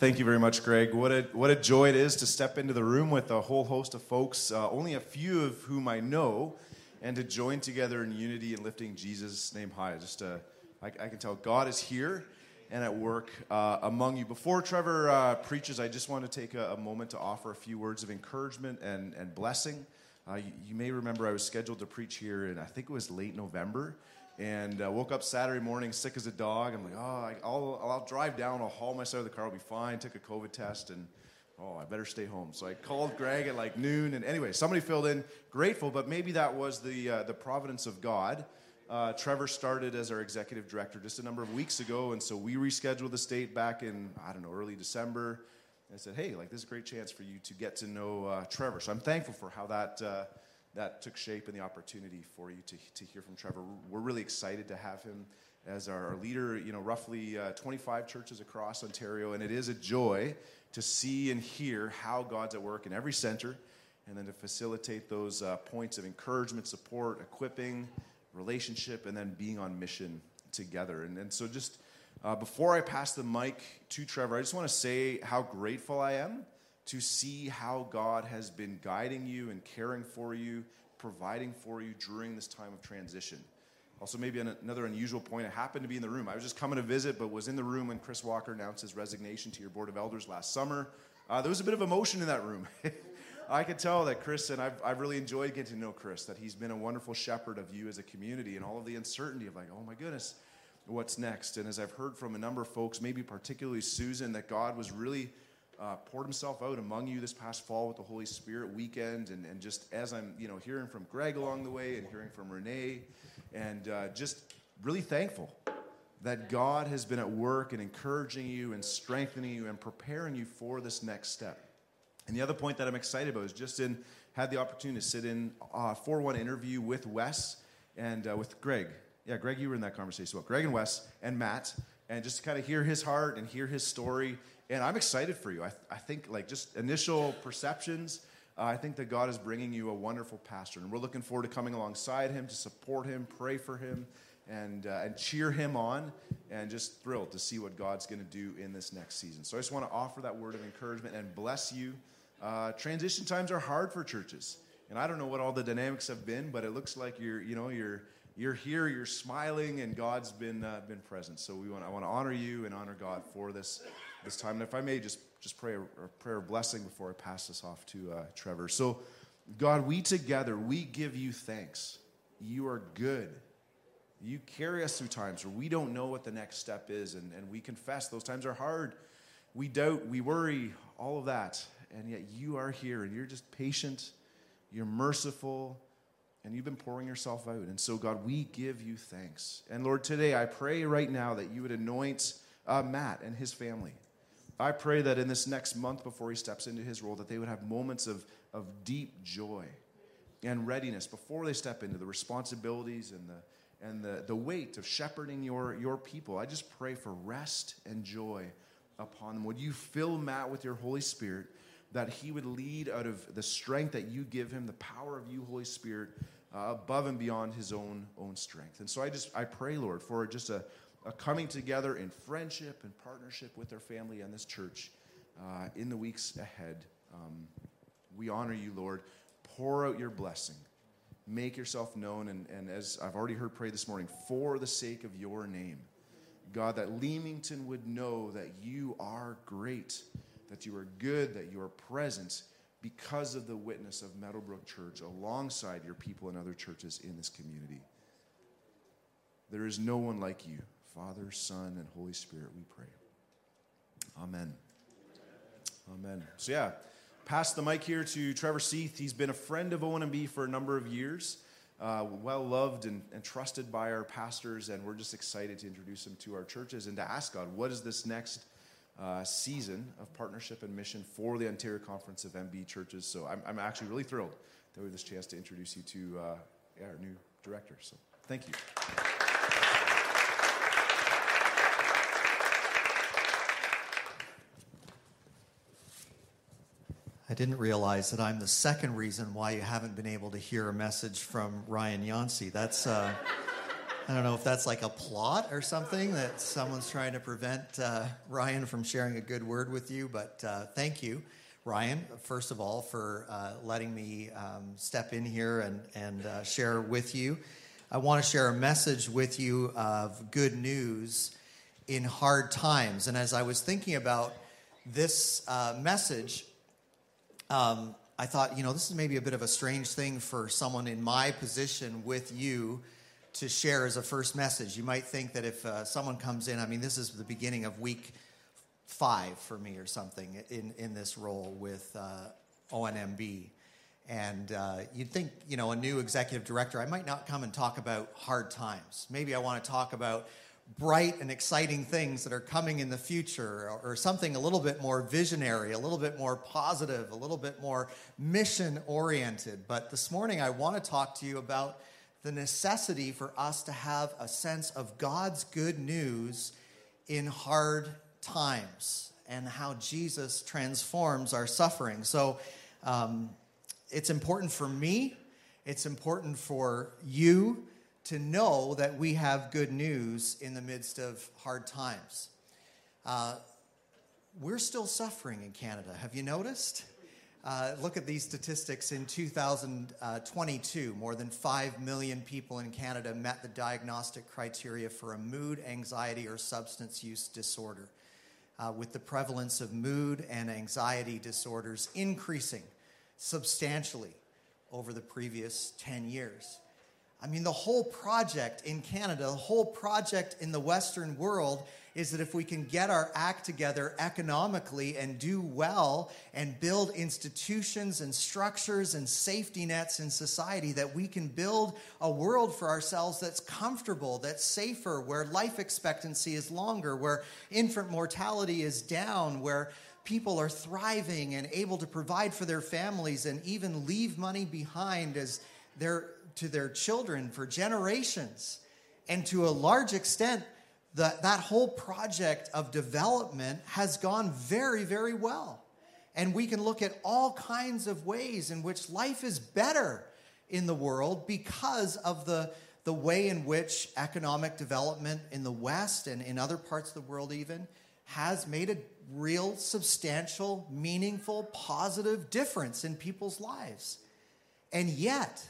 Thank you very much, Greg. What a, what a joy it is to step into the room with a whole host of folks, uh, only a few of whom I know, and to join together in unity and lifting Jesus' name high. Just, uh, I, I can tell God is here and at work uh, among you. Before Trevor uh, preaches, I just want to take a, a, moment to offer a few words of encouragement and, and blessing. Uh, you, you, may remember I was scheduled to preach here, and I think it was late November and uh, woke up Saturday morning sick as a dog. I'm like, oh, I, will I'll drive down. I'll haul myself of the car. I'll be fine. Took a COVID test, and oh, I better stay home. So I called Greg at like noon, and anyway, somebody filled in. Grateful, but maybe that was the uh, the providence of God. Uh, Trevor started as our executive director just a number of weeks ago, and so we rescheduled the state back in I don't know early December. And I said, hey, like this is a great chance for you to get to know uh, Trevor. So I'm thankful for how that uh, that took shape and the opportunity for you to, to hear from Trevor. We're really excited to have him as our leader, you know, roughly uh, 25 churches across Ontario, and it is a joy to see and hear how God's at work in every center, and then to facilitate those uh, points of encouragement, support, equipping, relationship, and then being on mission together. And, and so, just uh, before I pass the mic to Trevor, I just want to say how grateful I am to see how God has been guiding you and caring for you, providing for you during this time of transition. Also, maybe another unusual point, I happened to be in the room. I was just coming to visit, but was in the room when Chris Walker announced his resignation to your Board of Elders last summer. Uh, there was a bit of emotion in that room. I could tell that Chris, and I've, I've really enjoyed getting to know Chris, that he's been a wonderful shepherd of you as a community and all of the uncertainty of like, oh my goodness, what's next? And as I've heard from a number of folks, maybe particularly Susan, that God was really uh, poured himself out among you this past fall with the Holy Spirit weekend. And, and just as I'm, you know, hearing from Greg along the way and hearing from Renee, and uh, just really thankful that God has been at work and encouraging you and strengthening you and preparing you for this next step. And the other point that I'm excited about is just in had the opportunity to sit in a 4-1 interview with Wes and uh, with Greg. Yeah, Greg, you were in that conversation. Well, Greg and Wes and Matt, and just to kind of hear his heart and hear his story and I'm excited for you. I, th- I think, like, just initial perceptions, uh, I think that God is bringing you a wonderful pastor. And we're looking forward to coming alongside him to support him, pray for him, and, uh, and cheer him on, and just thrilled to see what God's going to do in this next season. So I just want to offer that word of encouragement and bless you. Uh, transition times are hard for churches. And I don't know what all the dynamics have been, but it looks like you're, you know, you're, you're here, you're smiling, and God's been, uh, been present. So we want, I want to honor you and honor God for this this time. And if I may just, just pray a, a prayer of blessing before I pass this off to uh, Trevor. So, God, we together, we give you thanks. You are good. You carry us through times where we don't know what the next step is, and, and we confess those times are hard. We doubt, we worry, all of that. And yet you are here, and you're just patient, you're merciful, and you've been pouring yourself out. And so, God, we give you thanks. And Lord, today I pray right now that you would anoint uh, Matt and his family. I pray that in this next month before he steps into his role, that they would have moments of, of deep joy and readiness before they step into the responsibilities and the, and the, the weight of shepherding your, your people. I just pray for rest and joy upon them. Would you fill Matt with your Holy Spirit that he would lead out of the strength that you give him, the power of you, Holy Spirit, uh, above and beyond his own, own strength. And so I just, I pray, Lord, for just a, coming together in friendship and partnership with their family and this church uh, in the weeks ahead. Um, we honor you, Lord. Pour out your blessing. Make yourself known. And, and as I've already heard pray this morning, for the sake of your name, God, that Leamington would know that you are great, that you are good, that you are present because of the witness of Meadowbrook Church alongside your people and other churches in this community. There is no one like you. Father, Son, and Holy Spirit, we pray. Amen. Amen. So, yeah, pass the mic here to Trevor Seith. He's been a friend of ONB for a number of years, uh, well loved and, and trusted by our pastors, and we're just excited to introduce him to our churches and to ask God, what is this next uh, season of partnership and mission for the Ontario Conference of MB churches? So, I'm, I'm actually really thrilled that we have this chance to introduce you to uh, our new director. So, thank you. I didn't realize that I'm the second reason why you haven't been able to hear a message from Ryan Yancey. That's, uh, I don't know if that's like a plot or something that someone's trying to prevent uh, Ryan from sharing a good word with you, but uh, thank you, Ryan, first of all, for uh, letting me um, step in here and, and uh, share with you. I want to share a message with you of good news in hard times. And as I was thinking about this uh, message, um, I thought, you know, this is maybe a bit of a strange thing for someone in my position with you to share as a first message. You might think that if uh, someone comes in, I mean, this is the beginning of week five for me or something in, in this role with uh, ONMB. And uh, you'd think, you know, a new executive director, I might not come and talk about hard times. Maybe I want to talk about bright and exciting things that are coming in the future or, something a little bit more visionary, a little bit more positive, a little bit more mission oriented. But this morning, I want to talk to you about the necessity for us to have a sense of God's good news in hard times and how Jesus transforms our suffering. So um, it's important for me, it's important for you to know that we have good news in the midst of hard times. Uh, we're still suffering in Canada. Have you noticed? Uh, look at these statistics. In 2022, more than 5 million people in Canada met the diagnostic criteria for a mood, anxiety, or substance use disorder, uh, with the prevalence of mood and anxiety disorders increasing substantially over the previous 10 years. I mean, the whole project in Canada, the whole project in the Western world is that if we can get our act together economically and do well and build institutions and structures and safety nets in society, that we can build a world for ourselves that's comfortable, that's safer, where life expectancy is longer, where infant mortality is down, where people are thriving and able to provide for their families and even leave money behind as their to their children for generations. And to a large extent, that, that whole project of development has gone very, very well. And we can look at all kinds of ways in which life is better in the world because of the, the way in which economic development in the West and in other parts of the world, even, has made a real, substantial, meaningful, positive difference in people's lives. And yet,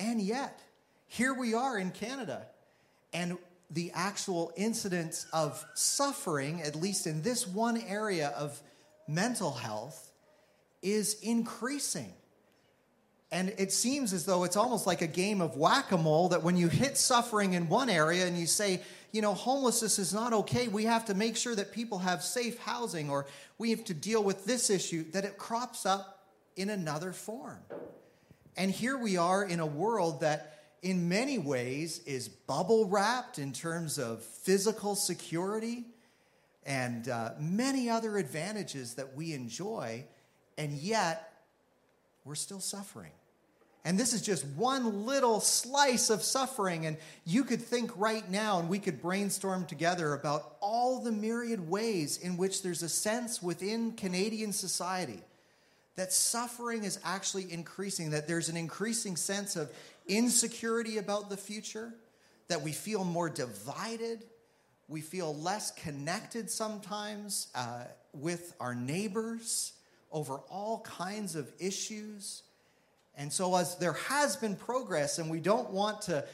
and yet, here we are in Canada, and the actual incidence of suffering, at least in this one area of mental health, is increasing. And it seems as though it's almost like a game of whack a mole that when you hit suffering in one area and you say, you know, homelessness is not okay, we have to make sure that people have safe housing or we have to deal with this issue, that it crops up in another form. And here we are in a world that in many ways is bubble wrapped in terms of physical security and uh, many other advantages that we enjoy, and yet we're still suffering. And this is just one little slice of suffering. And you could think right now, and we could brainstorm together about all the myriad ways in which there's a sense within Canadian society that suffering is actually increasing, that there's an increasing sense of insecurity about the future, that we feel more divided, we feel less connected sometimes uh, with our neighbors over all kinds of issues. And so, as there has been progress, and we don't want to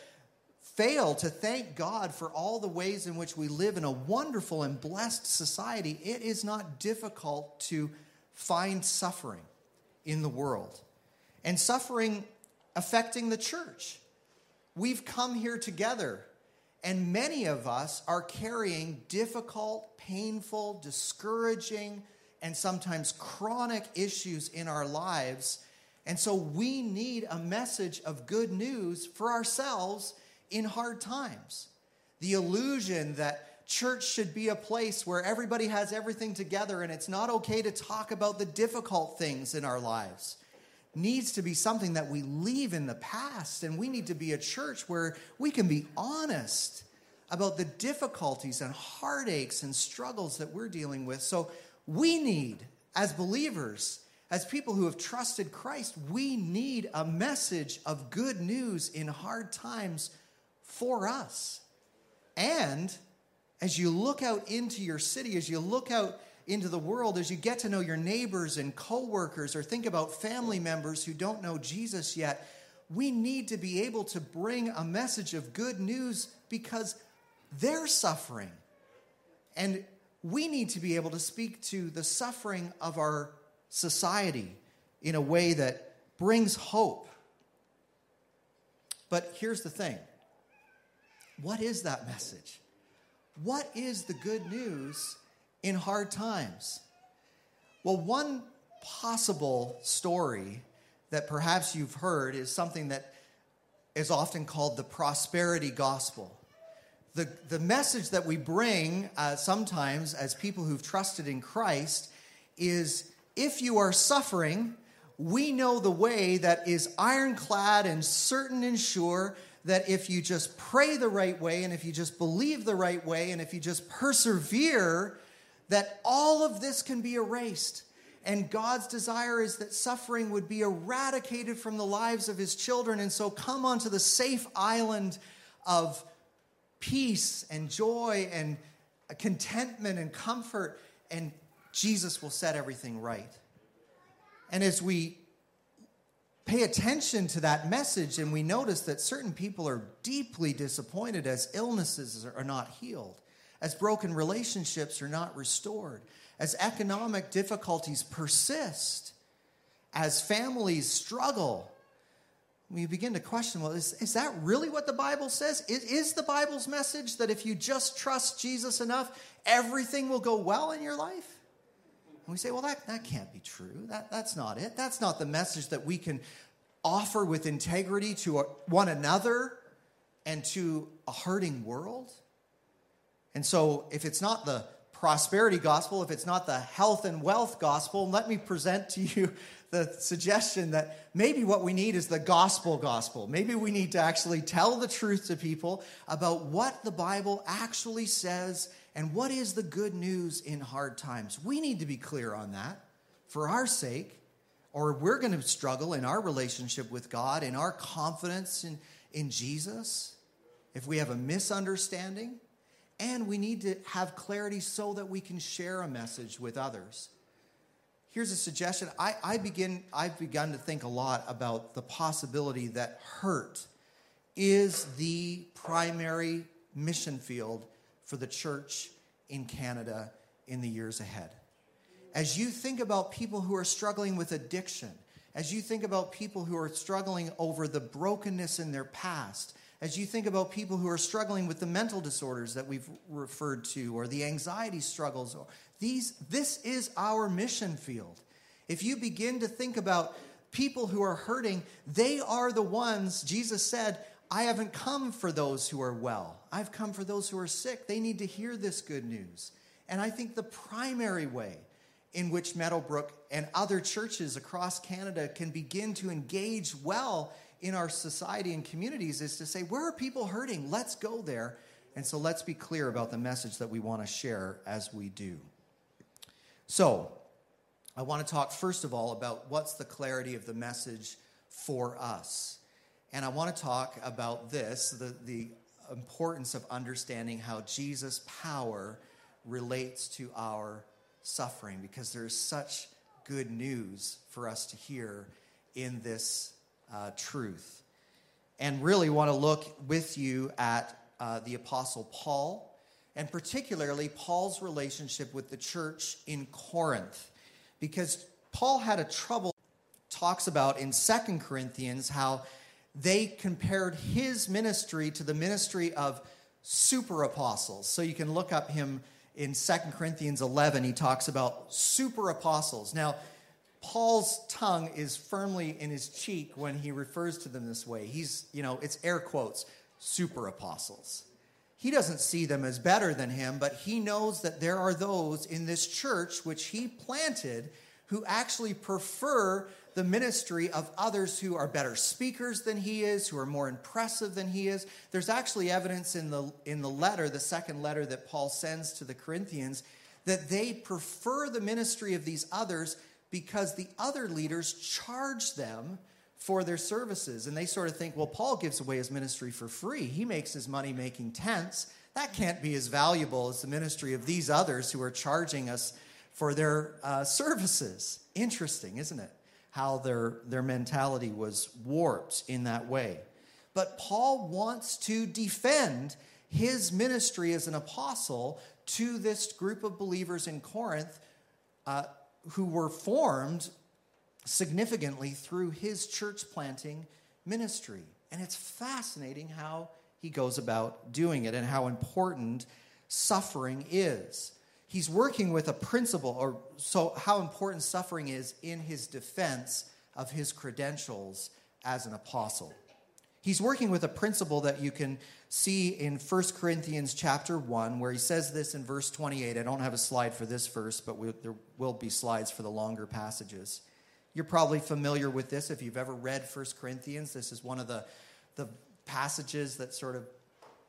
fail to thank God for all the ways in which we live in a wonderful and blessed society, it is not difficult to find suffering in the world. And suffering affecting the church. We've come here together, and many of us are carrying difficult, painful, discouraging, and sometimes chronic issues in our lives. And so we need a message of good news for ourselves in hard times. The illusion that church should be a place where everybody has everything together and it's not okay to talk about the difficult things in our lives needs to be something that we leave in the past. And we need to be a church where we can be honest about the difficulties and heartaches and struggles that we're dealing with. So we need, as believers, as people who have trusted Christ, we need a message of good news in hard times for us. And as you look out into your city, as you look out into the world, as you get to know your neighbors and coworkers, or think about family members who don't know Jesus yet, we need to be able to bring a message of good news because they're suffering. And we need to be able to speak to the suffering of our society in a way that brings hope. But here's the thing what is that message? What is the good news in hard times? Well, one possible story that perhaps you've heard is something that is often called the prosperity gospel. The, the message that we bring uh, sometimes as people who've trusted in Christ is if you are suffering, we know the way that is ironclad and certain and sure that if you just pray the right way and if you just believe the right way and if you just persevere, that all of this can be erased. And God's desire is that suffering would be eradicated from the lives of his children. And so come onto the safe island of peace and joy and contentment and comfort, and Jesus will set everything right. And as we pay attention to that message and we notice that certain people are deeply disappointed as illnesses are not healed, as broken relationships are not restored, as economic difficulties persist, as families struggle. We begin to question well, is, is that really what the Bible says? Is, is the Bible's message that if you just trust Jesus enough, everything will go well in your life? And we say, well, that, that can't be true. That, that's not it. That's not the message that we can offer with integrity to one another and to a hurting world. And so, if it's not the prosperity gospel, if it's not the health and wealth gospel, let me present to you the suggestion that maybe what we need is the gospel gospel. Maybe we need to actually tell the truth to people about what the Bible actually says and what is the good news in hard times? We need to be clear on that for our sake, or we're going to struggle in our relationship with God, in our confidence in, in Jesus, if we have a misunderstanding. And we need to have clarity so that we can share a message with others. Here's a suggestion. I, I begin, I've begun to think a lot about the possibility that hurt is the primary mission field for the church in Canada in the years ahead. As you think about people who are struggling with addiction, as you think about people who are struggling over the brokenness in their past, as you think about people who are struggling with the mental disorders that we've referred to or the anxiety struggles, or these, this is our mission field. If you begin to think about people who are hurting, they are the ones, Jesus said, I haven't come for those who are well. I've come for those who are sick. They need to hear this good news. And I think the primary way in which Meadowbrook and other churches across Canada can begin to engage well in our society and communities is to say, where are people hurting? Let's go there. And so let's be clear about the message that we want to share as we do. So, I want to talk first of all about what's the clarity of the message for us. And I want to talk about this the, the importance of understanding how Jesus' power relates to our suffering, because there's such good news for us to hear in this uh, truth. And really want to look with you at uh, the Apostle Paul, and particularly Paul's relationship with the church in Corinth, because Paul had a trouble, talks about in Second Corinthians how they compared his ministry to the ministry of super apostles. So you can look up him in Second Corinthians 11. He talks about super apostles. Now, Paul's tongue is firmly in his cheek when he refers to them this way. He's, you know, it's air quotes, super apostles. He doesn't see them as better than him, but he knows that there are those in this church which he planted who actually prefer the ministry of others who are better speakers than he is, who are more impressive than he is. There's actually evidence in the, in the letter, the second letter that Paul sends to the Corinthians, that they prefer the ministry of these others because the other leaders charge them for their services. And they sort of think, well, Paul gives away his ministry for free. He makes his money making tents. That can't be as valuable as the ministry of these others who are charging us for their uh, services. Interesting, isn't it? How their, their mentality was warped in that way. But Paul wants to defend his ministry as an apostle to this group of believers in Corinth uh, who were formed significantly through his church planting ministry. And it's fascinating how he goes about doing it and how important suffering is. He's working with a principle, or so how important suffering is in his defense of his credentials as an apostle. He's working with a principle that you can see in 1 Corinthians chapter 1, where he says this in verse 28. I don't have a slide for this verse, but we, there will be slides for the longer passages. You're probably familiar with this if you've ever read 1 Corinthians. This is one of the, the passages that sort of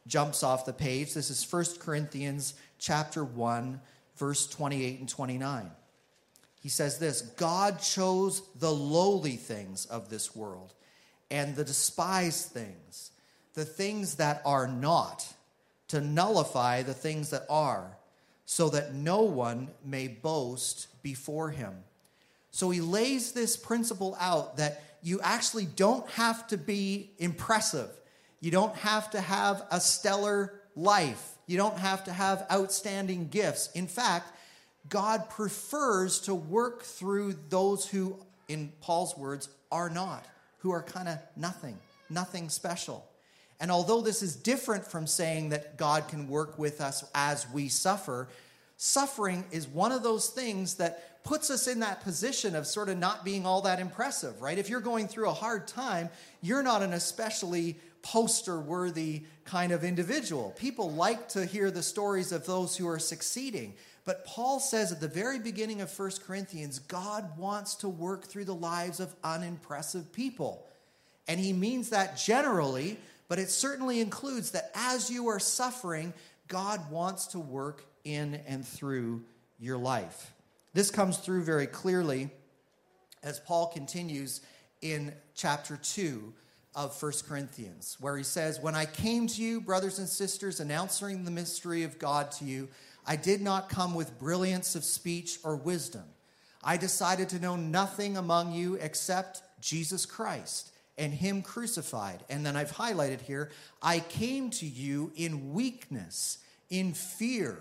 jumps off the page. This is 1 Corinthians chapter 1, verse 28 and 29. He says this God chose the lowly things of this world and the despised things, the things that are not, to nullify the things that are, so that no one may boast before him. So he lays this principle out that you actually don't have to be impressive. You don't have to have a stellar life. You don't have to have outstanding gifts. In fact, God prefers to work through those who, in Paul's words, are not, who are kind of nothing, nothing special. And although this is different from saying that God can work with us as we suffer, suffering is one of those things that puts us in that position of sort of not being all that impressive, right? If you're going through a hard time, you're not an especially poster worthy kind of individual. People like to hear the stories of those who are succeeding. But Paul says at the very beginning of 1 Corinthians, God wants to work through the lives of unimpressive people. And he means that generally, but it certainly includes that as you are suffering, God wants to work in and through your life. This comes through very clearly as Paul continues in chapter 2 of 1 Corinthians, where he says, When I came to you, brothers and sisters, announcing the mystery of God to you, I did not come with brilliance of speech or wisdom. I decided to know nothing among you except Jesus Christ and Him crucified. And then I've highlighted here I came to you in weakness, in fear,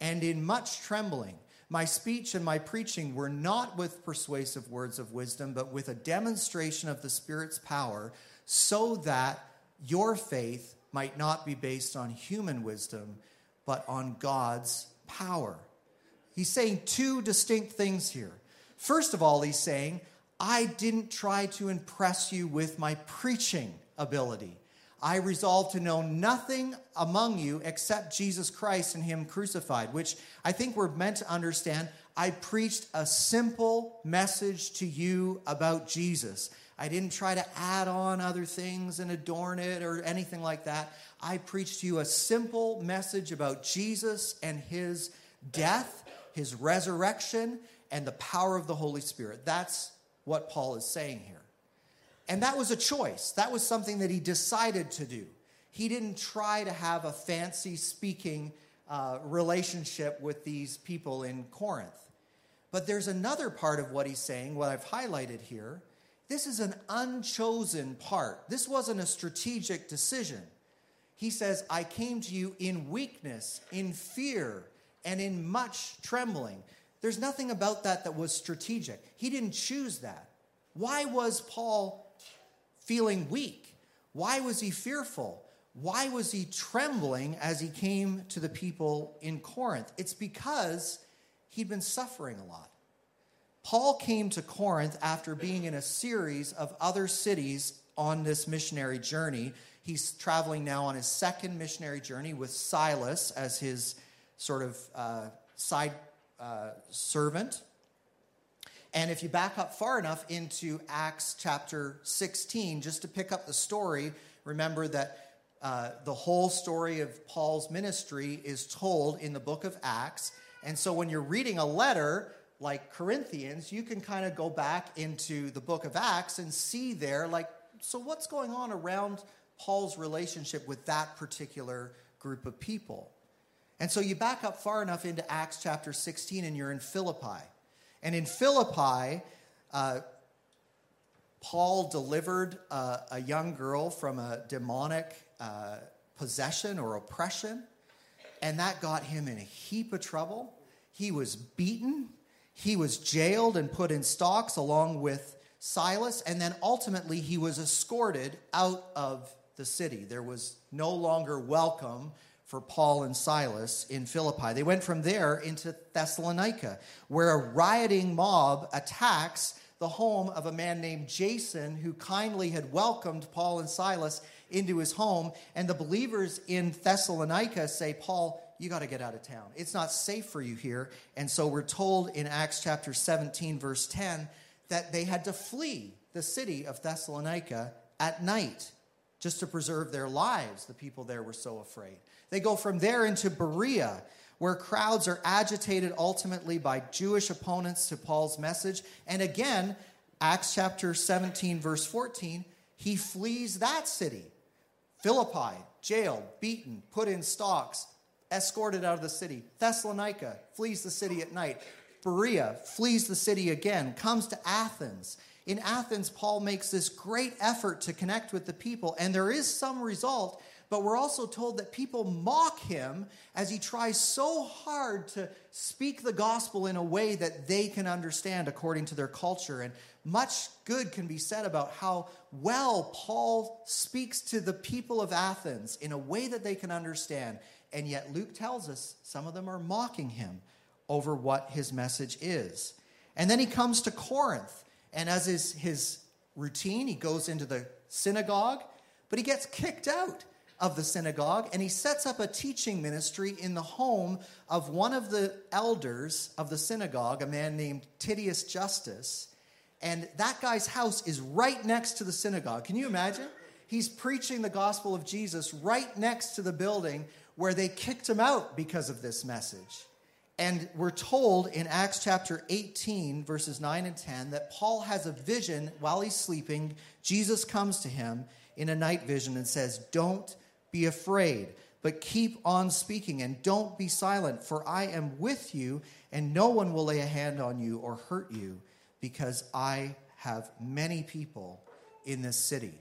and in much trembling. My speech and my preaching were not with persuasive words of wisdom, but with a demonstration of the Spirit's power, so that your faith might not be based on human wisdom, but on God's power. He's saying two distinct things here. First of all, he's saying, I didn't try to impress you with my preaching ability. I resolved to know nothing among you except Jesus Christ and Him crucified, which I think we're meant to understand. I preached a simple message to you about Jesus. I didn't try to add on other things and adorn it or anything like that. I preached to you a simple message about Jesus and His death, His resurrection, and the power of the Holy Spirit. That's what Paul is saying here. And that was a choice. That was something that he decided to do. He didn't try to have a fancy speaking uh, relationship with these people in Corinth. But there's another part of what he's saying, what I've highlighted here. This is an unchosen part. This wasn't a strategic decision. He says, I came to you in weakness, in fear, and in much trembling. There's nothing about that that was strategic. He didn't choose that. Why was Paul feeling weak? Why was he fearful? Why was he trembling as he came to the people in Corinth? It's because he'd been suffering a lot. Paul came to Corinth after being in a series of other cities on this missionary journey. He's traveling now on his second missionary journey with Silas as his sort of uh, side uh, servant. And if you back up far enough into Acts chapter 16, just to pick up the story, remember that uh, the whole story of Paul's ministry is told in the book of Acts. And so when you're reading a letter, like Corinthians, you can kind of go back into the book of Acts and see there, like, so what's going on around Paul's relationship with that particular group of people? And so you back up far enough into Acts chapter 16 and you're in Philippi. And in Philippi, uh, Paul delivered uh, a young girl from a demonic uh, possession or oppression, and that got him in a heap of trouble. He was beaten, he was jailed and put in stocks along with Silas, and then ultimately he was escorted out of the city. There was no longer welcome for Paul and Silas in Philippi. They went from there into Thessalonica, where a rioting mob attacks the home of a man named Jason who kindly had welcomed Paul and Silas into his home. And the believers in Thessalonica say, Paul, you got to get out of town. It's not safe for you here. And so we're told in Acts chapter 17, verse 10, that they had to flee the city of Thessalonica at night just to preserve their lives. The people there were so afraid. They go from there into Berea where crowds are agitated ultimately by Jewish opponents to Paul's message. And again, Acts chapter 17, verse 14, he flees that city. Philippi, jailed, beaten, put in stocks, escorted out of the city. Thessalonica flees the city at night. Berea flees the city again, comes to Athens. In Athens, Paul makes this great effort to connect with the people, and there is some result but we're also told that people mock him as he tries so hard to speak the gospel in a way that they can understand according to their culture. And much good can be said about how well Paul speaks to the people of Athens in a way that they can understand. And yet, Luke tells us some of them are mocking him over what his message is. And then he comes to Corinth. And as is his routine, he goes into the synagogue, but he gets kicked out of the synagogue and he sets up a teaching ministry in the home of one of the elders of the synagogue, a man named Titius Justus. And that guy's house is right next to the synagogue. Can you imagine? He's preaching the gospel of Jesus right next to the building where they kicked him out because of this message. And we're told in Acts chapter 18, verses 9 and 10, that Paul has a vision while he's sleeping. Jesus comes to him in a night vision and says, Don't be afraid, but keep on speaking and don't be silent, for I am with you, and no one will lay a hand on you or hurt you, because I have many people in this city.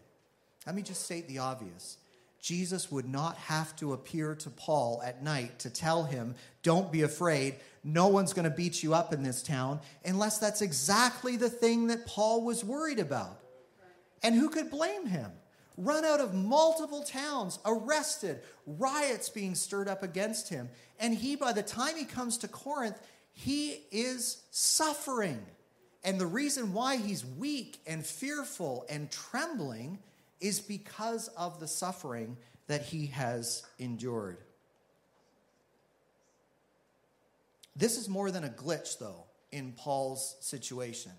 Let me just state the obvious. Jesus would not have to appear to Paul at night to tell him, Don't be afraid. No one's going to beat you up in this town, unless that's exactly the thing that Paul was worried about. And who could blame him? run out of multiple towns, arrested, riots being stirred up against him. And he, by the time he comes to Corinth, he is suffering. And the reason why he's weak and fearful and trembling is because of the suffering that he has endured. This is more than a glitch, though, in Paul's situation.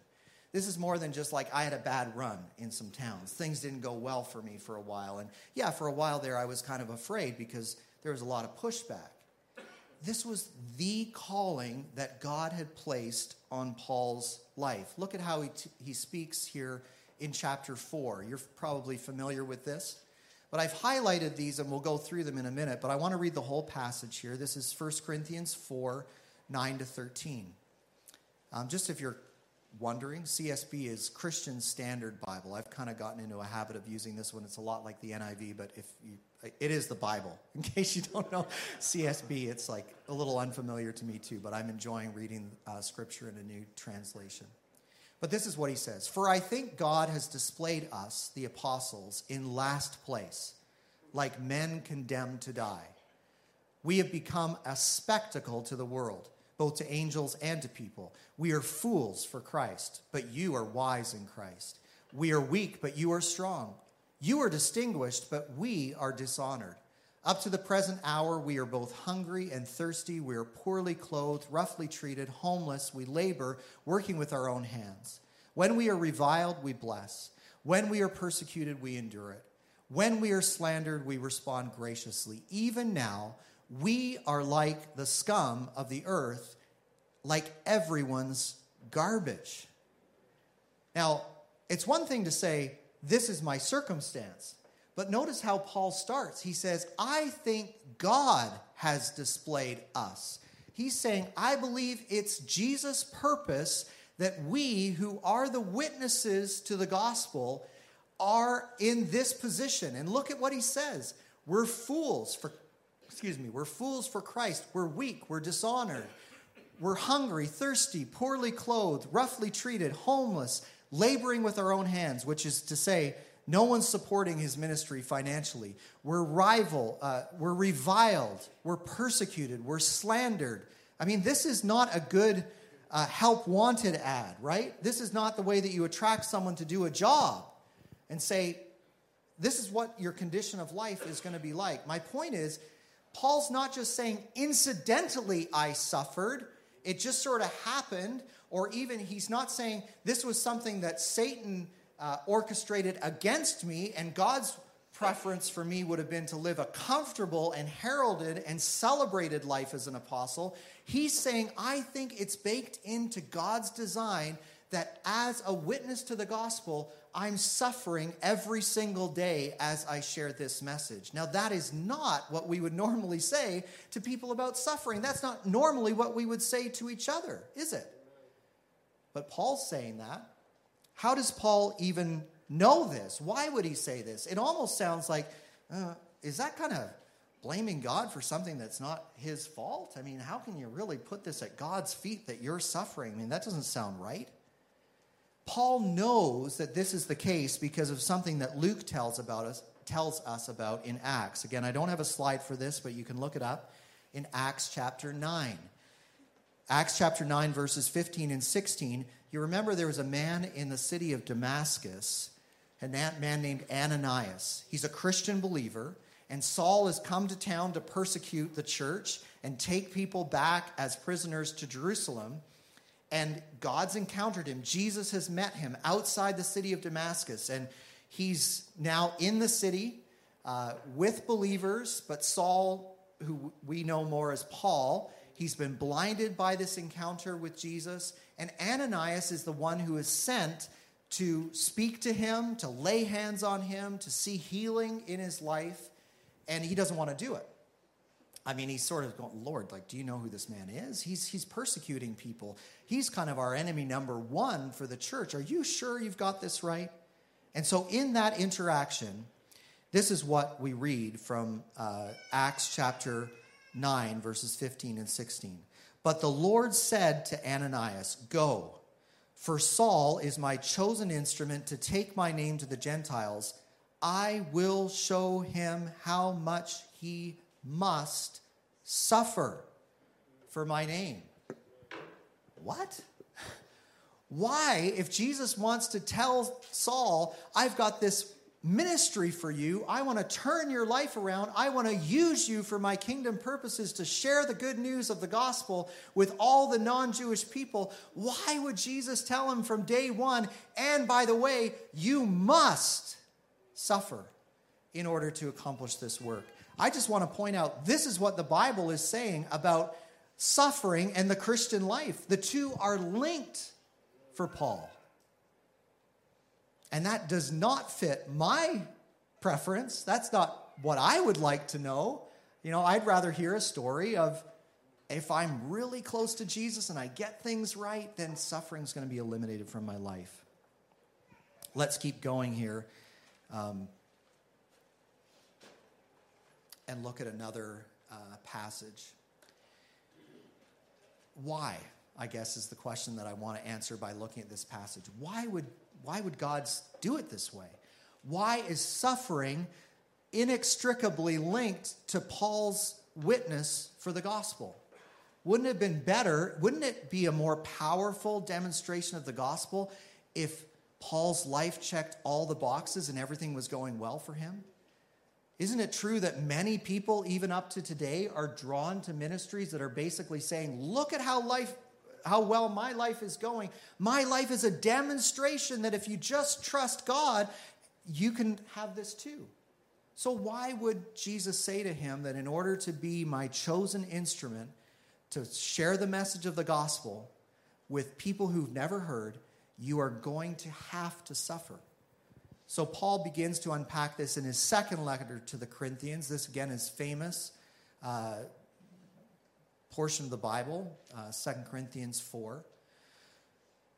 This is more than just like I had a bad run in some towns. Things didn't go well for me for a while. And yeah, for a while there, I was kind of afraid because there was a lot of pushback. This was the calling that God had placed on Paul's life. Look at how he, t- he speaks here in chapter 4. You're probably familiar with this. But I've highlighted these and we'll go through them in a minute. But I want to read the whole passage here. This is 1 Corinthians 4 9 to 13. Um, just if you're wondering, CSB is Christian Standard Bible. I've kind of gotten into a habit of using this one. It's a lot like the NIV, but if you, it is the Bible. In case you don't know CSB, it's like a little unfamiliar to me too, but I'm enjoying reading uh, scripture in a new translation. But this is what he says For I think God has displayed us, the apostles, in last place, like men condemned to die. We have become a spectacle to the world both to angels and to people. We are fools for Christ, but you are wise in Christ. We are weak, but you are strong. You are distinguished, but we are dishonored. Up to the present hour, we are both hungry and thirsty. We are poorly clothed, roughly treated, homeless. We labor, working with our own hands. When we are reviled, we bless. When we are persecuted, we endure it. When we are slandered, we respond graciously. Even now, we are like the scum of the earth, like everyone's garbage. Now, it's one thing to say, This is my circumstance. But notice how Paul starts. He says, I think God has displayed us. He's saying, I believe it's Jesus' purpose that we, who are the witnesses to the gospel, are in this position. And look at what he says. We're fools for excuse me, we're fools for Christ. We're weak, we're dishonored. We're hungry, thirsty, poorly clothed, roughly treated, homeless, laboring with our own hands, which is to say, no one's supporting his ministry financially. We're rival, uh, we're reviled, we're persecuted, we're slandered. I mean, this is not a good uh, help wanted ad, right? This is not the way that you attract someone to do a job and say, this is what your condition of life is going to be like. My point is, Paul's not just saying, incidentally, I suffered, it just sort of happened, or even he's not saying this was something that Satan uh, orchestrated against me, and God's preference for me would have been to live a comfortable and heralded and celebrated life as an apostle. He's saying, I think it's baked into God's design that as a witness to the gospel, I'm suffering every single day as I share this message. Now, that is not what we would normally say to people about suffering. That's not normally what we would say to each other, is it? But Paul's saying that. How does Paul even know this? Why would he say this? It almost sounds like, uh, is that kind of blaming God for something that's not his fault? I mean, how can you really put this at God's feet that you're suffering? I mean, that doesn't sound right. Paul knows that this is the case because of something that Luke tells about us tells us about in Acts. Again, I don't have a slide for this, but you can look it up in Acts chapter 9. Acts chapter 9 verses 15 and 16. You remember there was a man in the city of Damascus, a man named Ananias. He's a Christian believer, and Saul has come to town to persecute the church and take people back as prisoners to Jerusalem and God's encountered him. Jesus has met him outside the city of Damascus, and he's now in the city uh, with believers. But Saul, who we know more as Paul, he's been blinded by this encounter with Jesus. And Ananias is the one who is sent to speak to him, to lay hands on him, to see healing in his life, and he doesn't want to do it. I mean, he's sort of going, Lord, like, do you know who this man is? He's, he's persecuting people. He's kind of our enemy number one for the church. Are you sure you've got this right? And so, in that interaction, this is what we read from uh, Acts chapter 9, verses 15 and 16. But the Lord said to Ananias, Go, for Saul is my chosen instrument to take my name to the Gentiles. I will show him how much he must suffer for my name. What? Why, if Jesus wants to tell Saul, I've got this ministry for you, I want to turn your life around, I want to use you for my kingdom purposes to share the good news of the gospel with all the non Jewish people, why would Jesus tell him from day one, and by the way, you must suffer in order to accomplish this work? I just want to point out this is what the Bible is saying about suffering and the Christian life. The two are linked for Paul. And that does not fit my preference. That's not what I would like to know. You know, I'd rather hear a story of if I'm really close to Jesus and I get things right, then suffering is going to be eliminated from my life. Let's keep going here. Um, and look at another uh, passage. Why, I guess, is the question that I want to answer by looking at this passage. Why would, why would God do it this way? Why is suffering inextricably linked to Paul's witness for the gospel? Wouldn't it have been better? Wouldn't it be a more powerful demonstration of the gospel if Paul's life checked all the boxes and everything was going well for him? Isn't it true that many people, even up to today, are drawn to ministries that are basically saying, look at how life how well my life is going. My life is a demonstration that if you just trust God, you can have this too. So, why would Jesus say to him that in order to be my chosen instrument to share the message of the gospel with people who've never heard, you are going to have to suffer. So Paul begins to unpack this in his second letter to the Corinthians. This again is famous uh, portion of the Bible, uh, 2 Corinthians 4.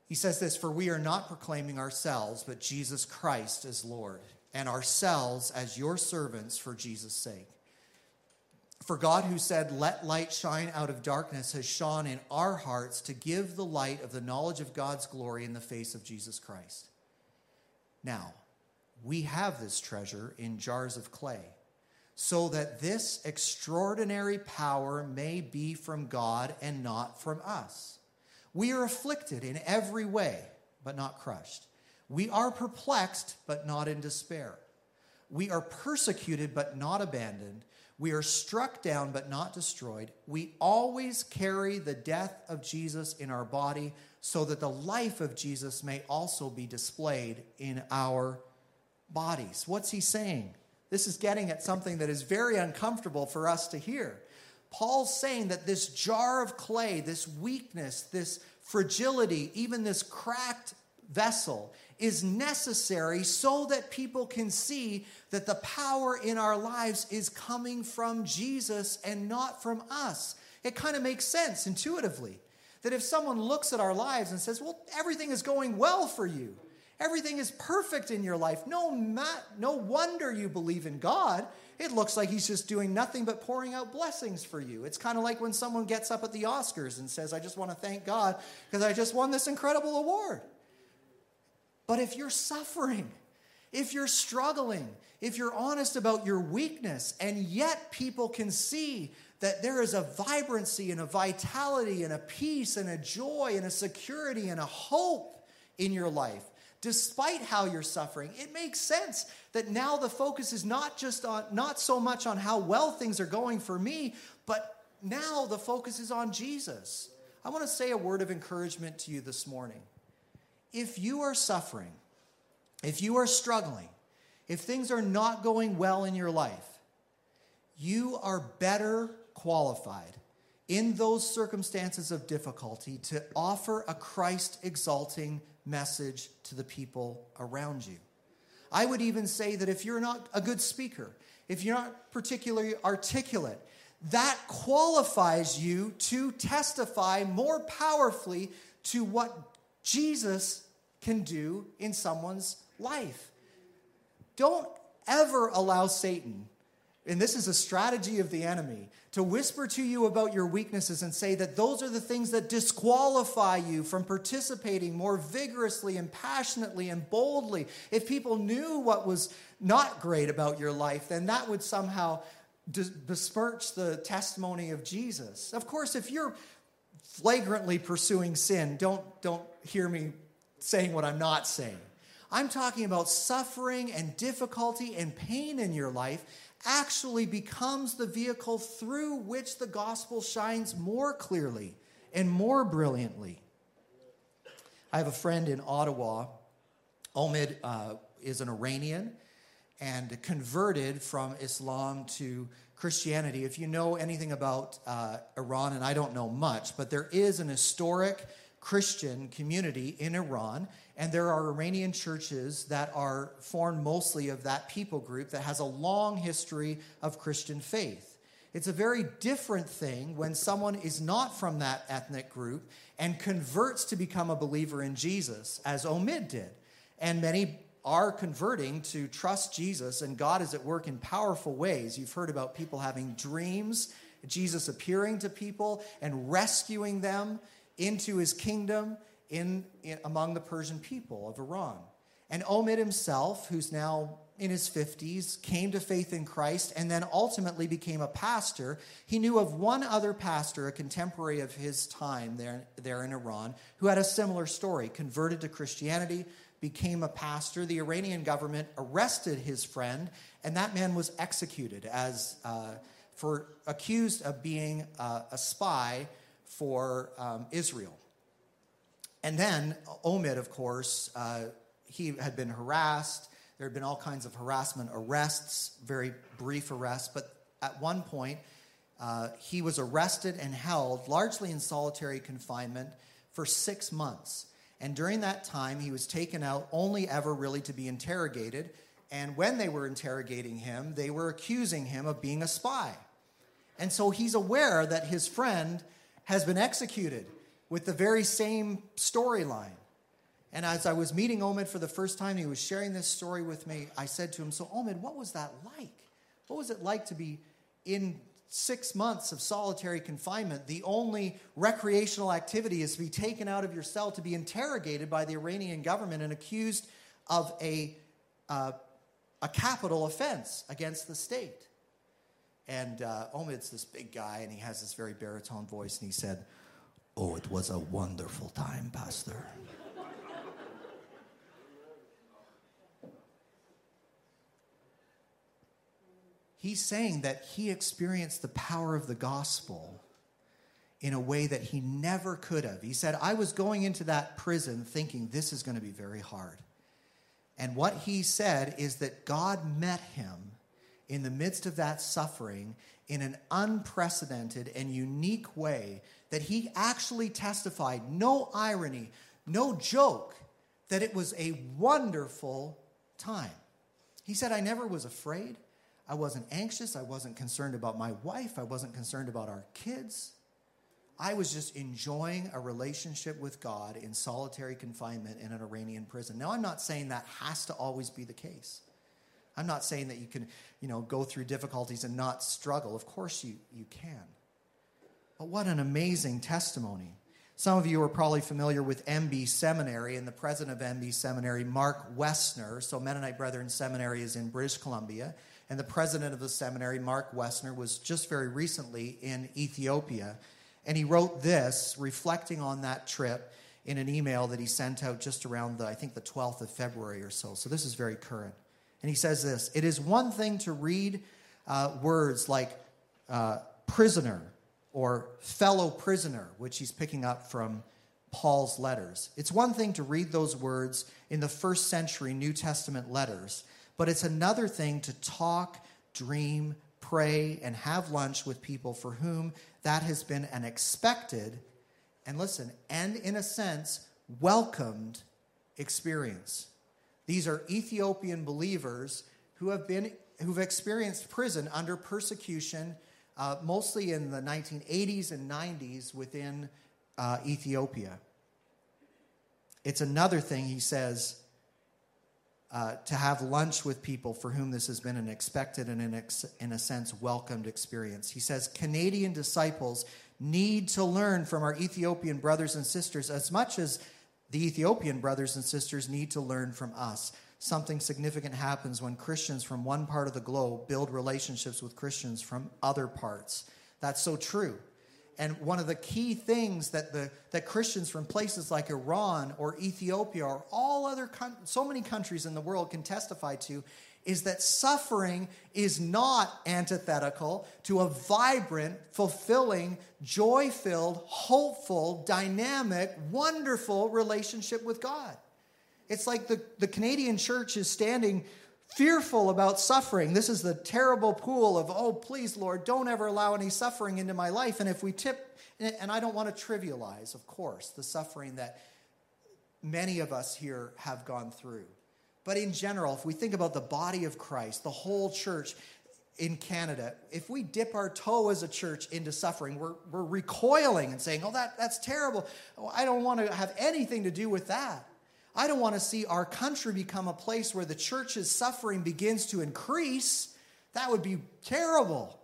He says this For we are not proclaiming ourselves, but Jesus Christ as Lord, and ourselves as your servants for Jesus' sake. For God, who said, Let light shine out of darkness, has shone in our hearts to give the light of the knowledge of God's glory in the face of Jesus Christ. Now, we have this treasure in jars of clay, so that this extraordinary power may be from God and not from us. We are afflicted in every way, but not crushed. We are perplexed, but not in despair. We are persecuted, but not abandoned. We are struck down, but not destroyed. We always carry the death of Jesus in our body, so that the life of Jesus may also be displayed in our bodies. What's he saying? This is getting at something that is very uncomfortable for us to hear. Paul's saying that this jar of clay, this weakness, this fragility, even this cracked vessel is necessary so that people can see that the power in our lives is coming from Jesus and not from us. It kind of makes sense intuitively that if someone looks at our lives and says, Well, everything is going well for you, everything is perfect in your life, no, no wonder you believe in God. It looks like He's just doing nothing but pouring out blessings for you. It's kind of like when someone gets up at the Oscars and says, I just want to thank God because I just won this incredible award. But if you're suffering, if you're struggling, if you're honest about your weakness, and yet people can see that there is a vibrancy and a vitality and a peace and a joy and a security and a hope in your life, despite how you're suffering, it makes sense that now the focus is not just on, not so much on how well things are going for me, but now the focus is on Jesus. I want to say a word of encouragement to you this morning if you are suffering, if you are struggling, if things are not going well in your life, you are better qualified in those circumstances of difficulty to offer a Christ exalting message to the people around you. I would even say that if you're not a good speaker, if you're not particularly articulate, that qualifies you to testify more powerfully to what Jesus can do in someone's life. Don't ever allow Satan, and this is a strategy of the enemy, to whisper to you about your weaknesses and say that those are the things that disqualify you from participating more vigorously and passionately and boldly. If people knew what was not great about your life, then that would somehow besmirch the testimony of Jesus. Of course, if you're flagrantly pursuing sin, don't, don't hear me saying what I'm not saying. I'm talking about suffering and difficulty and pain in your life actually becomes the vehicle through which the gospel shines more clearly and more brilliantly. I have a friend in Ottawa. Omid uh, is an Iranian and converted from Islam to Christianity. If you know anything about uh, Iran, and I don't know much, but there is an historic Christian community in Iran, and there are Iranian churches that are formed mostly of that people group that has a long history of Christian faith. It's a very different thing when someone is not from that ethnic group and converts to become a believer in Jesus, as Omid did. And many are converting to trust Jesus, and God is at work in powerful ways. You've heard about people having dreams, Jesus appearing to people and rescuing them into his kingdom in, in, among the Persian people of Iran. And Omid himself, who's now in his 50s, came to faith in Christ and then ultimately became a pastor. He knew of one other pastor, a contemporary of his time there, there in Iran, who had a similar story, converted to Christianity, became a pastor. The Iranian government arrested his friend, and that man was executed as uh, for accused of being uh, a spy for um, Israel. And then Omid, of course, uh, he had been harassed. There had been all kinds of harassment, arrests, very brief arrests. But at one point, uh, he was arrested and held largely in solitary confinement for six months. And during that time, he was taken out only ever really to be interrogated. And when they were interrogating him, they were accusing him of being a spy. And so he's aware that his friend has been executed with the very same storyline. And as I was meeting Omid for the first time, he was sharing this story with me. I said to him, So, Omid, what was that like? What was it like to be in six months of solitary confinement? The only recreational activity is to be taken out of your cell to be interrogated by the Iranian government and accused of a, uh, a capital offense against the state. And uh, Omid's this big guy, and he has this very baritone voice, and he said, Oh, it was a wonderful time, Pastor. He's saying that he experienced the power of the gospel in a way that he never could have. He said, I was going into that prison thinking this is going to be very hard. And what he said is that God met him in the midst of that suffering in an unprecedented and unique way that he actually testified, no irony, no joke, that it was a wonderful time. He said, I never was afraid. I wasn't anxious. I wasn't concerned about my wife. I wasn't concerned about our kids. I was just enjoying a relationship with God in solitary confinement in an Iranian prison. Now, I'm not saying that has to always be the case. I'm not saying that you can, you know, go through difficulties and not struggle. Of course you, you can. But what an amazing testimony. Some of you are probably familiar with MB Seminary and the president of MB Seminary, Mark Wessner. So, Mennonite Brethren Seminary is in British Columbia. And the president of the seminary, Mark Wessner, was just very recently in Ethiopia. And he wrote this, reflecting on that trip in an email that he sent out just around the, I think, the 12th of February or so. So this is very current. And he says this It is one thing to read uh, words like uh, prisoner or fellow prisoner, which he's picking up from Paul's letters. It's one thing to read those words in the first century New Testament letters but it's another thing to talk, dream, pray, and have lunch with people for whom that has been an expected, and listen, and in a sense, welcomed experience. These are Ethiopian believers who have been who've experienced prison under persecution, uh, mostly in the 1980s and 90s within uh, Ethiopia. It's another thing, he says, uh, to have lunch with people for whom this has been an expected and, in, ex- in a sense, welcomed experience. He says Canadian disciples need to learn from our Ethiopian brothers and sisters as much as the Ethiopian brothers and sisters need to learn from us. Something significant happens when Christians from one part of the globe build relationships with Christians from other parts. That's so true. And one of the key things that, the, that Christians from places like Iran or Ethiopia or all other, so many countries in the world can testify to is that suffering is not antithetical to a vibrant, fulfilling, joy filled, hopeful, dynamic, wonderful relationship with God. It's like the, the Canadian church is standing fearful about suffering. This is the terrible pool of, oh, please, Lord, don't ever allow any suffering into my life. And if we tip, and I don't want to trivialize, of course, the suffering that many of us here have gone through. But in general, if we think about the body of Christ, the whole church in Canada, if we dip our toe as a church into suffering, we're, we're recoiling and saying, oh, that, that's terrible. Oh, I don't want to have anything to do with that. I don't want to see our country become a place where the church's suffering begins to increase. That would be terrible.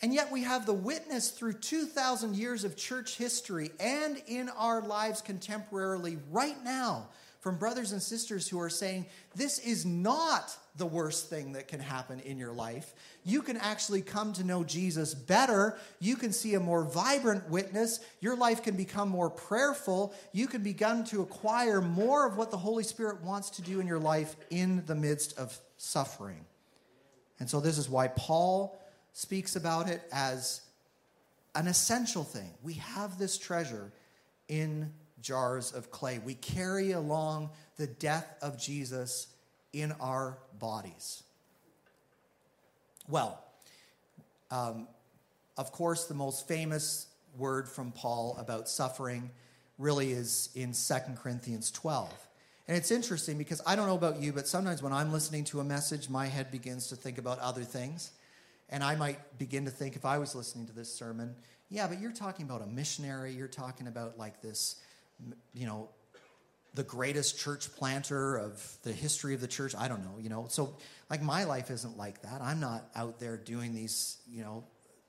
And yet we have the witness through 2,000 years of church history and in our lives contemporarily right now from brothers and sisters who are saying, This is not the worst thing that can happen in your life. You can actually come to know Jesus better. You can see a more vibrant witness. Your life can become more prayerful. You can begin to acquire more of what the Holy Spirit wants to do in your life in the midst of suffering. And so, this is why Paul speaks about it as an essential thing. We have this treasure in jars of clay. We carry along the death of Jesus in our bodies. Well, um, of course, the most famous word from Paul about suffering really is in 2 Corinthians 12. And it's interesting because I don't know about you, but sometimes when I'm listening to a message, my head begins to think about other things. And I might begin to think, if I was listening to this sermon, yeah, but you're talking about a missionary. You're talking about like this, you know, the greatest church planter of the history of the church. I don't know, you know. So, like, my life isn't like that. I'm not out there doing these, you know.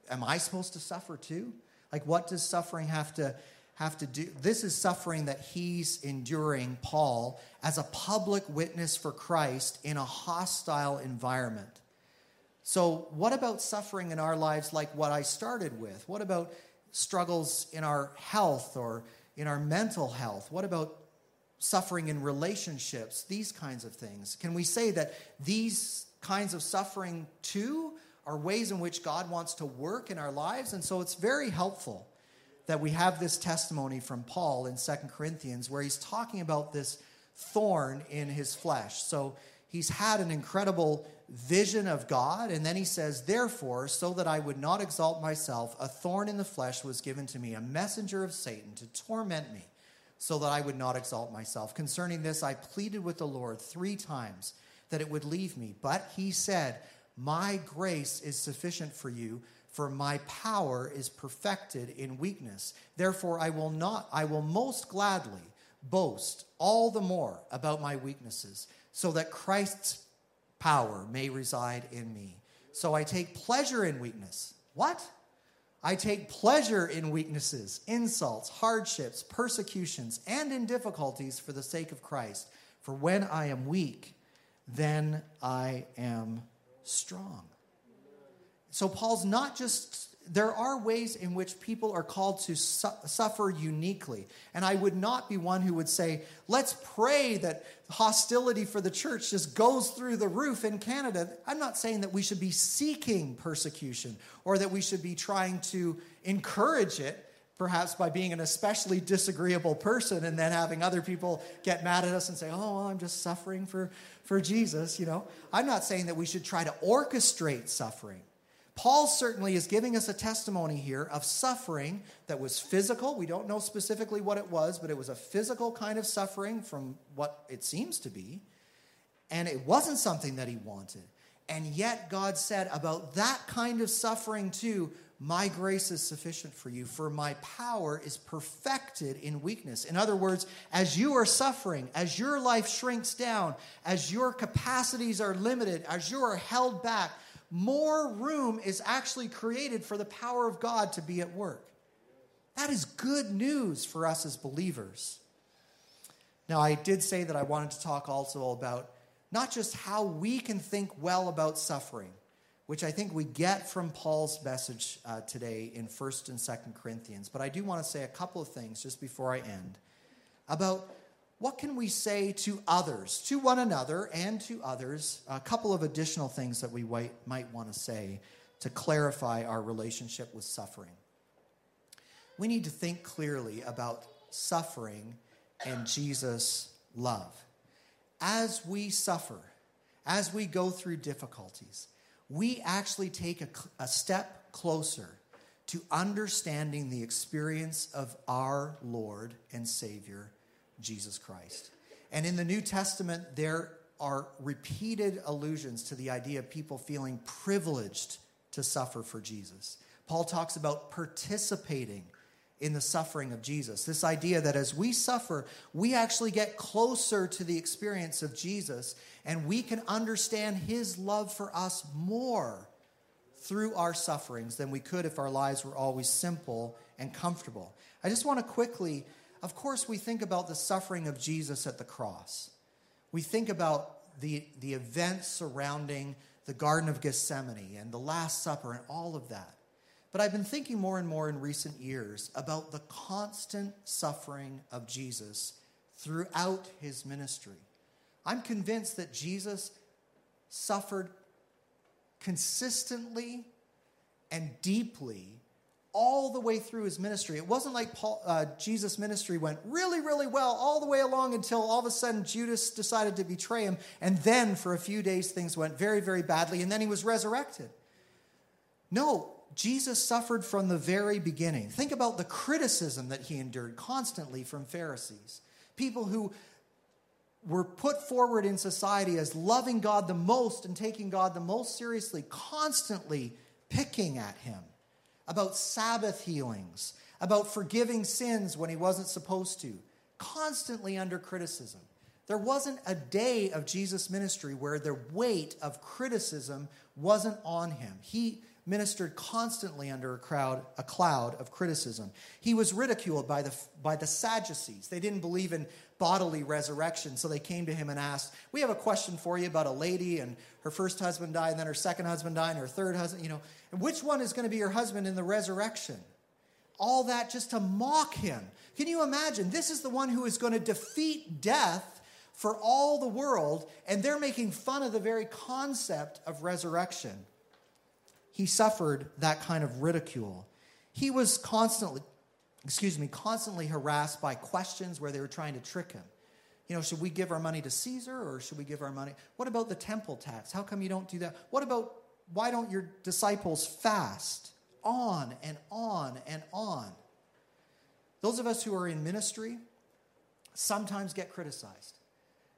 Am I supposed to suffer too? Like, what does suffering have to have to do? This is suffering that he's enduring, Paul, as a public witness for Christ in a hostile environment. So, what about suffering in our lives like what I started with? What about struggles in our health or in our mental health? What about suffering in relationships? These kinds of things. Can we say that these kinds of suffering too are ways in which God wants to work in our lives. And so it's very helpful that we have this testimony from Paul in Second Corinthians where he's talking about this thorn in his flesh. So he's had an incredible vision of God, and then he says, Therefore, so that I would not exalt myself, a thorn in the flesh was given to me, a messenger of Satan to torment me, so that I would not exalt myself. Concerning this, I pleaded with the Lord three times that it would leave me. But he said, my grace is sufficient for you, for my power is perfected in weakness. Therefore, I will not, I will most gladly boast all the more about my weaknesses, so that Christ's power may reside in me. So I take pleasure in weakness. What? I take pleasure in weaknesses, insults, hardships, persecutions, and in difficulties for the sake of Christ. For when I am weak, then I am strong. So, Paul's not just, there are ways in which people are called to su- suffer uniquely. And I would not be one who would say, let's pray that hostility for the church just goes through the roof in Canada. I'm not saying that we should be seeking persecution or that we should be trying to encourage it perhaps by being an especially disagreeable person and then having other people get mad at us and say, oh, well, I'm just suffering for, for Jesus, you know. I'm not saying that we should try to orchestrate suffering. Paul certainly is giving us a testimony here of suffering that was physical. We don't know specifically what it was, but it was a physical kind of suffering from what it seems to be. And it wasn't something that he wanted. And yet, God said about that kind of suffering, too, my grace is sufficient for you, for my power is perfected in weakness. In other words, as you are suffering, as your life shrinks down, as your capacities are limited, as you are held back, more room is actually created for the power of God to be at work. That is good news for us as believers. Now, I did say that I wanted to talk also about not just how we can think well about suffering which I think we get from Paul's message uh, today in 1st and 2nd Corinthians. But I do want to say a couple of things just before I end about what can we say to others, to one another and to others, a couple of additional things that we might, want to say to clarify our relationship with suffering. We need to think clearly about suffering and Jesus' love. As we suffer, as we go through difficulties, we actually take a, a step closer to understanding the experience of our Lord and Savior, Jesus Christ. And in the New Testament, there are repeated allusions to the idea of people feeling privileged to suffer for Jesus. Paul talks about participating in the suffering of Jesus. This idea that as we suffer, we actually get closer to the experience of Jesus and we can understand his love for us more through our sufferings than we could if our lives were always simple and comfortable. I just want to quickly, of course, we think about the suffering of Jesus at the cross. We think about the, the events surrounding the Garden of Gethsemane and the Last Supper and all of that. But I've been thinking more and more in recent years about the constant suffering of Jesus throughout his ministry. I'm convinced that Jesus suffered consistently and deeply all the way through his ministry. It wasn't like Paul, uh, Jesus' ministry went really, really well all the way along until all of a sudden Judas decided to betray him. And then for a few days, things went very, very badly. And then he was resurrected. No, Jesus suffered from the very beginning. Think about the criticism that he endured constantly from Pharisees, people who were put forward in society as loving God the most and taking God the most seriously, constantly picking at him about Sabbath healings, about forgiving sins when he wasn't supposed to, constantly under criticism. There wasn't a day of Jesus' ministry where the weight of criticism wasn't on him. He ministered constantly under a crowd a cloud of criticism. He was ridiculed by the by the Sadducees. They didn't believe in bodily resurrection, so they came to him and asked, "We have a question for you about a lady and her first husband died, and then her second husband died, and her third husband, you know, and which one is going to be your husband in the resurrection?" All that just to mock him. Can you imagine? This is the one who is going to defeat death for all the world, and they're making fun of the very concept of resurrection. He suffered that kind of ridicule. He was constantly, excuse me, constantly harassed by questions where they were trying to trick him. You know, should we give our money to Caesar or should we give our money? What about the temple tax? How come you don't do that? What about why don't your disciples fast? On and on and on. Those of us who are in ministry sometimes get criticized.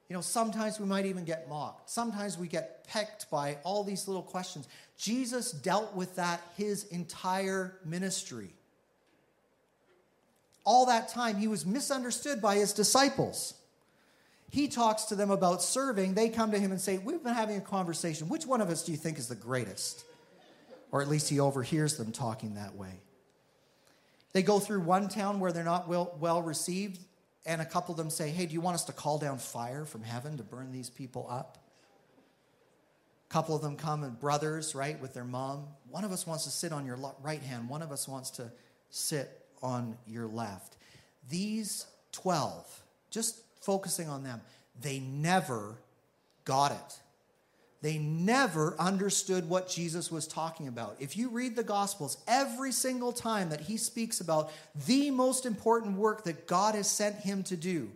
You know, sometimes we might even get mocked. Sometimes we get pecked by all these little questions. Jesus dealt with that his entire ministry. All that time, he was misunderstood by his disciples. He talks to them about serving. They come to him and say, We've been having a conversation. Which one of us do you think is the greatest? Or at least he overhears them talking that way. They go through one town where they're not well, well received and a couple of them say, Hey, do you want us to call down fire from heaven to burn these people up? A couple of them come and brothers, right, with their mom. One of us wants to sit on your right hand, one of us wants to sit on your left. These 12, just focusing on them, they never got it. They never understood what Jesus was talking about. If you read the Gospels, every single time that he speaks about the most important work that God has sent him to do,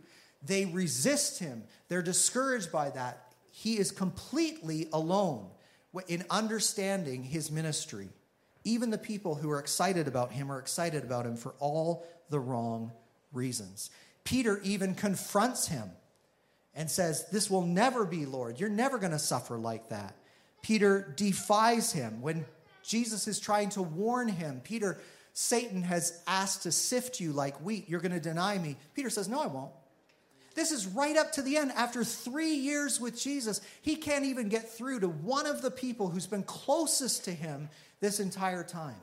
they resist him. They're discouraged by that. He is completely alone in understanding his ministry. Even the people who are excited about him are excited about him for all the wrong reasons. Peter even confronts him and says, This will never be, Lord. You're never going to suffer like that. Peter defies him. When Jesus is trying to warn him, Peter, Satan has asked to sift you like wheat. You're going to deny me. Peter says, No, I won't. This is right up to the end. After three years with Jesus, he can't even get through to one of the people who's been closest to him this entire time.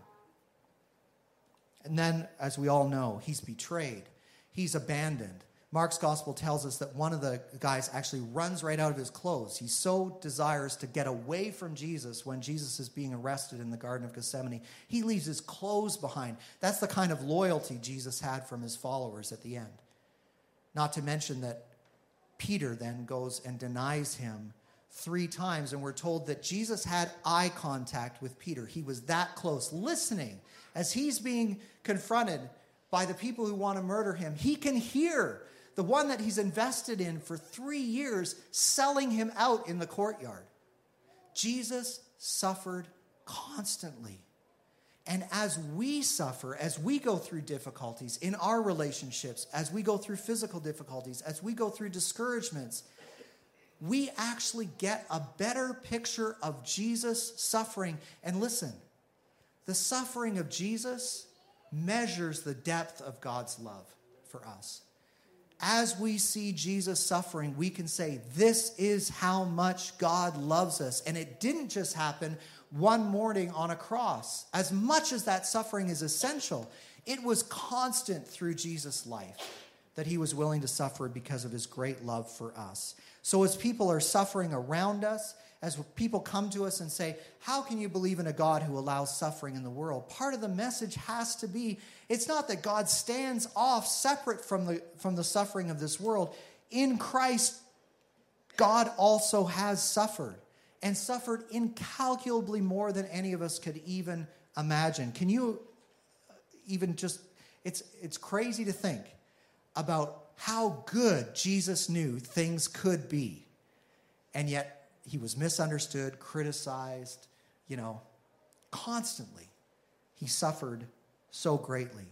And then, as we all know, he's betrayed, he's abandoned, Mark's gospel tells us that one of the guys actually runs right out of his clothes. He so desires to get away from Jesus when Jesus is being arrested in the Garden of Gethsemane. He leaves his clothes behind. That's the kind of loyalty Jesus had from his followers at the end. Not to mention that Peter then goes and denies him three times, and we're told that Jesus had eye contact with Peter. He was that close, listening as he's being confronted by the people who want to murder him. He can hear the one that he's invested in for three years, selling him out in the courtyard. Jesus suffered constantly. And as we suffer, as we go through difficulties in our relationships, as we go through physical difficulties, as we go through discouragements, we actually get a better picture of Jesus' suffering. And listen, the suffering of Jesus measures the depth of God's love for us as we see Jesus suffering, we can say, This is how much God loves us. And it didn't just happen one morning on a cross. As much as that suffering is essential, it was constant through Jesus' life that he was willing to suffer because of his great love for us. So, as people are suffering around us, as people come to us and say, How can you believe in a God who allows suffering in the world? Part of the message has to be it's not that God stands off separate from the, from the suffering of this world. In Christ, God also has suffered and suffered incalculably more than any of us could even imagine. Can you uh, even just, it's, it's crazy to think about how good Jesus knew things could be. And yet he was misunderstood, criticized, you know, constantly. he suffered so greatly.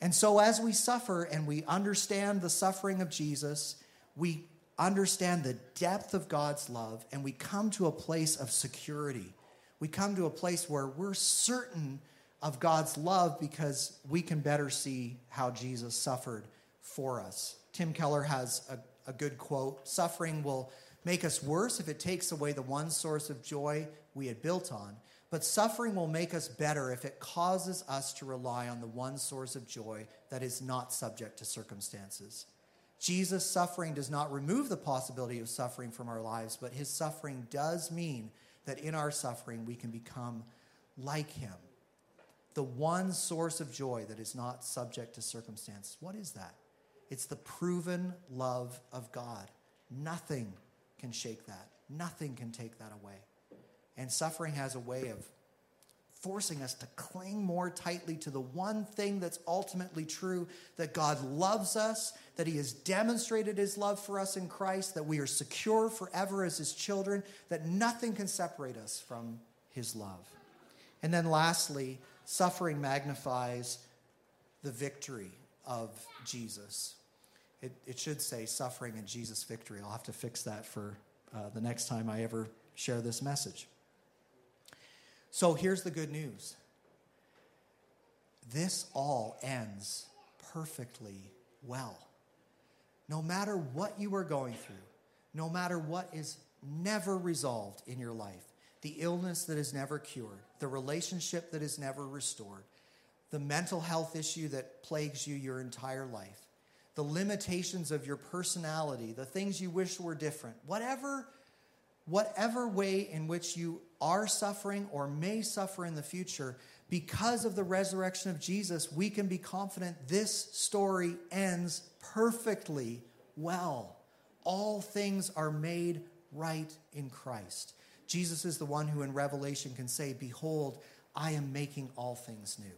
And so, as we suffer and we understand the suffering of Jesus, we understand the depth of God's love and we come to a place of security. We come to a place where we're certain of God's love because we can better see how Jesus suffered for us. Tim Keller has a, a good quote Suffering will make us worse if it takes away the one source of joy we had built on. But suffering will make us better if it causes us to rely on the one source of joy that is not subject to circumstances. Jesus' suffering does not remove the possibility of suffering from our lives, but his suffering does mean that in our suffering we can become like him. The one source of joy that is not subject to circumstance. What is that? It's the proven love of God. Nothing can shake that, nothing can take that away. And suffering has a way of forcing us to cling more tightly to the one thing that's ultimately true that God loves us, that He has demonstrated His love for us in Christ, that we are secure forever as His children, that nothing can separate us from His love. And then lastly, suffering magnifies the victory of Jesus. It, it should say suffering and Jesus' victory. I'll have to fix that for uh, the next time I ever share this message. So here's the good news this all ends perfectly well. No matter what you are going through, no matter what is never resolved in your life, the illness that is never cured, the relationship that is never restored, the mental health issue that plagues you your entire life, the limitations of your personality, the things you wish were different, whatever whatever way in which you are suffering or may suffer in the future, because of the resurrection of Jesus, we can be confident this story ends perfectly well. All things are made right in Christ. Jesus is the one who in Revelation can say, Behold, I am making all things new.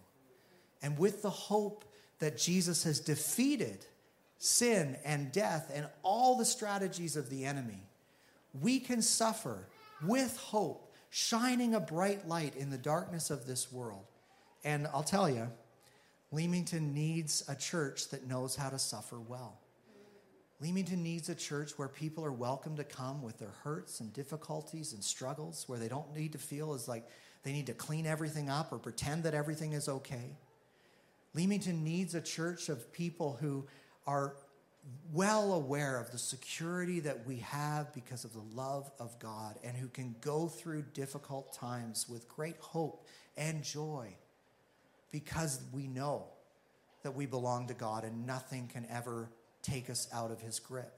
And with the hope that Jesus has defeated sin and death and all the strategies of the enemy, we can suffer with hope, shining a bright light in the darkness of this world. And I'll tell you, Leamington needs a church that knows how to suffer well. Leamington needs a church where people are welcome to come with their hurts and difficulties and struggles, where they don't need to feel as like they need to clean everything up or pretend that everything is okay. Leamington needs a church of people who are well aware of the security that we have because of the love of God and who can go through difficult times with great hope and joy because we know that we belong to God and nothing can ever take us out of his grip.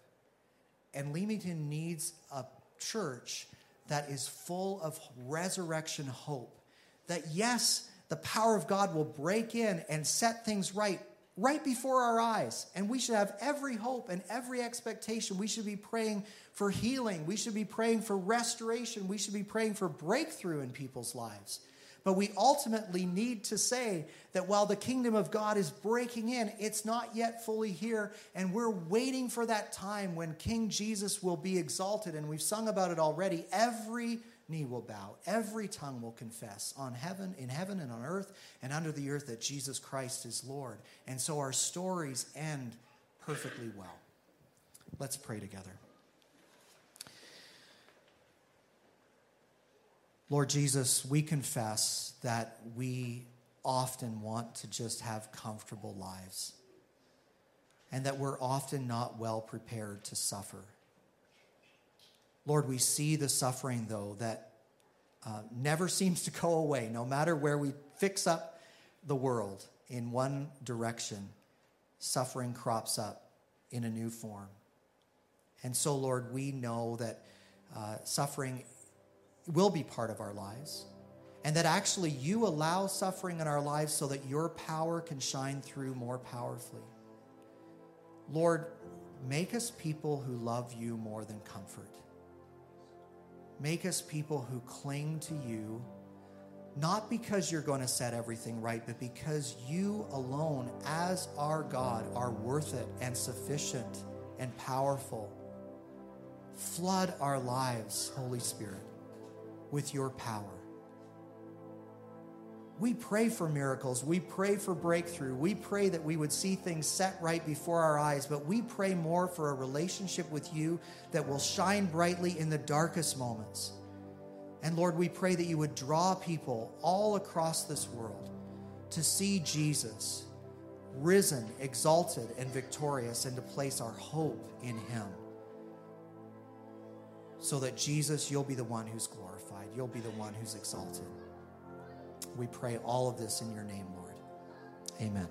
And Leamington needs a church that is full of resurrection hope. That, yes, the power of God will break in and set things right right before our eyes. And we should have every hope and every expectation. We should be praying for healing. We should be praying for restoration. We should be praying for breakthrough in people's lives. But we ultimately need to say that while the kingdom of God is breaking in, it's not yet fully here. And we're waiting for that time when King Jesus will be exalted. And we've sung about it already. Every knee will bow, every tongue will confess on heaven, in heaven and on earth and under the earth that Jesus Christ is Lord. And so our stories end perfectly well. Let's pray together. Lord Jesus, we confess that we often want to just have comfortable lives and that we're often not well prepared to suffer. Lord, we see the suffering, though, that uh, never seems to go away, no matter where we fix up the world in one direction, suffering crops up in a new form. And so, Lord, we know that uh, suffering will be part of our lives, and that actually you allow suffering in our lives so that your power can shine through more powerfully. Lord, make us people who love you more than comfort. Make us people who cling to you, not because you're going to set everything right, but because you alone, as our God, are worth it and sufficient and powerful. Flood our lives, Holy Spirit, with your power. We pray for miracles. We pray for breakthrough. We pray that we would see things set right before our eyes, but we pray more for a relationship with you that will shine brightly in the darkest moments. And Lord, we pray that you would draw people all across this world to see Jesus risen, exalted, and victorious, and to place our hope in him. So that Jesus, you'll be the one who's glorified, you'll be the one who's exalted. We pray all of this in your name, Lord. Amen.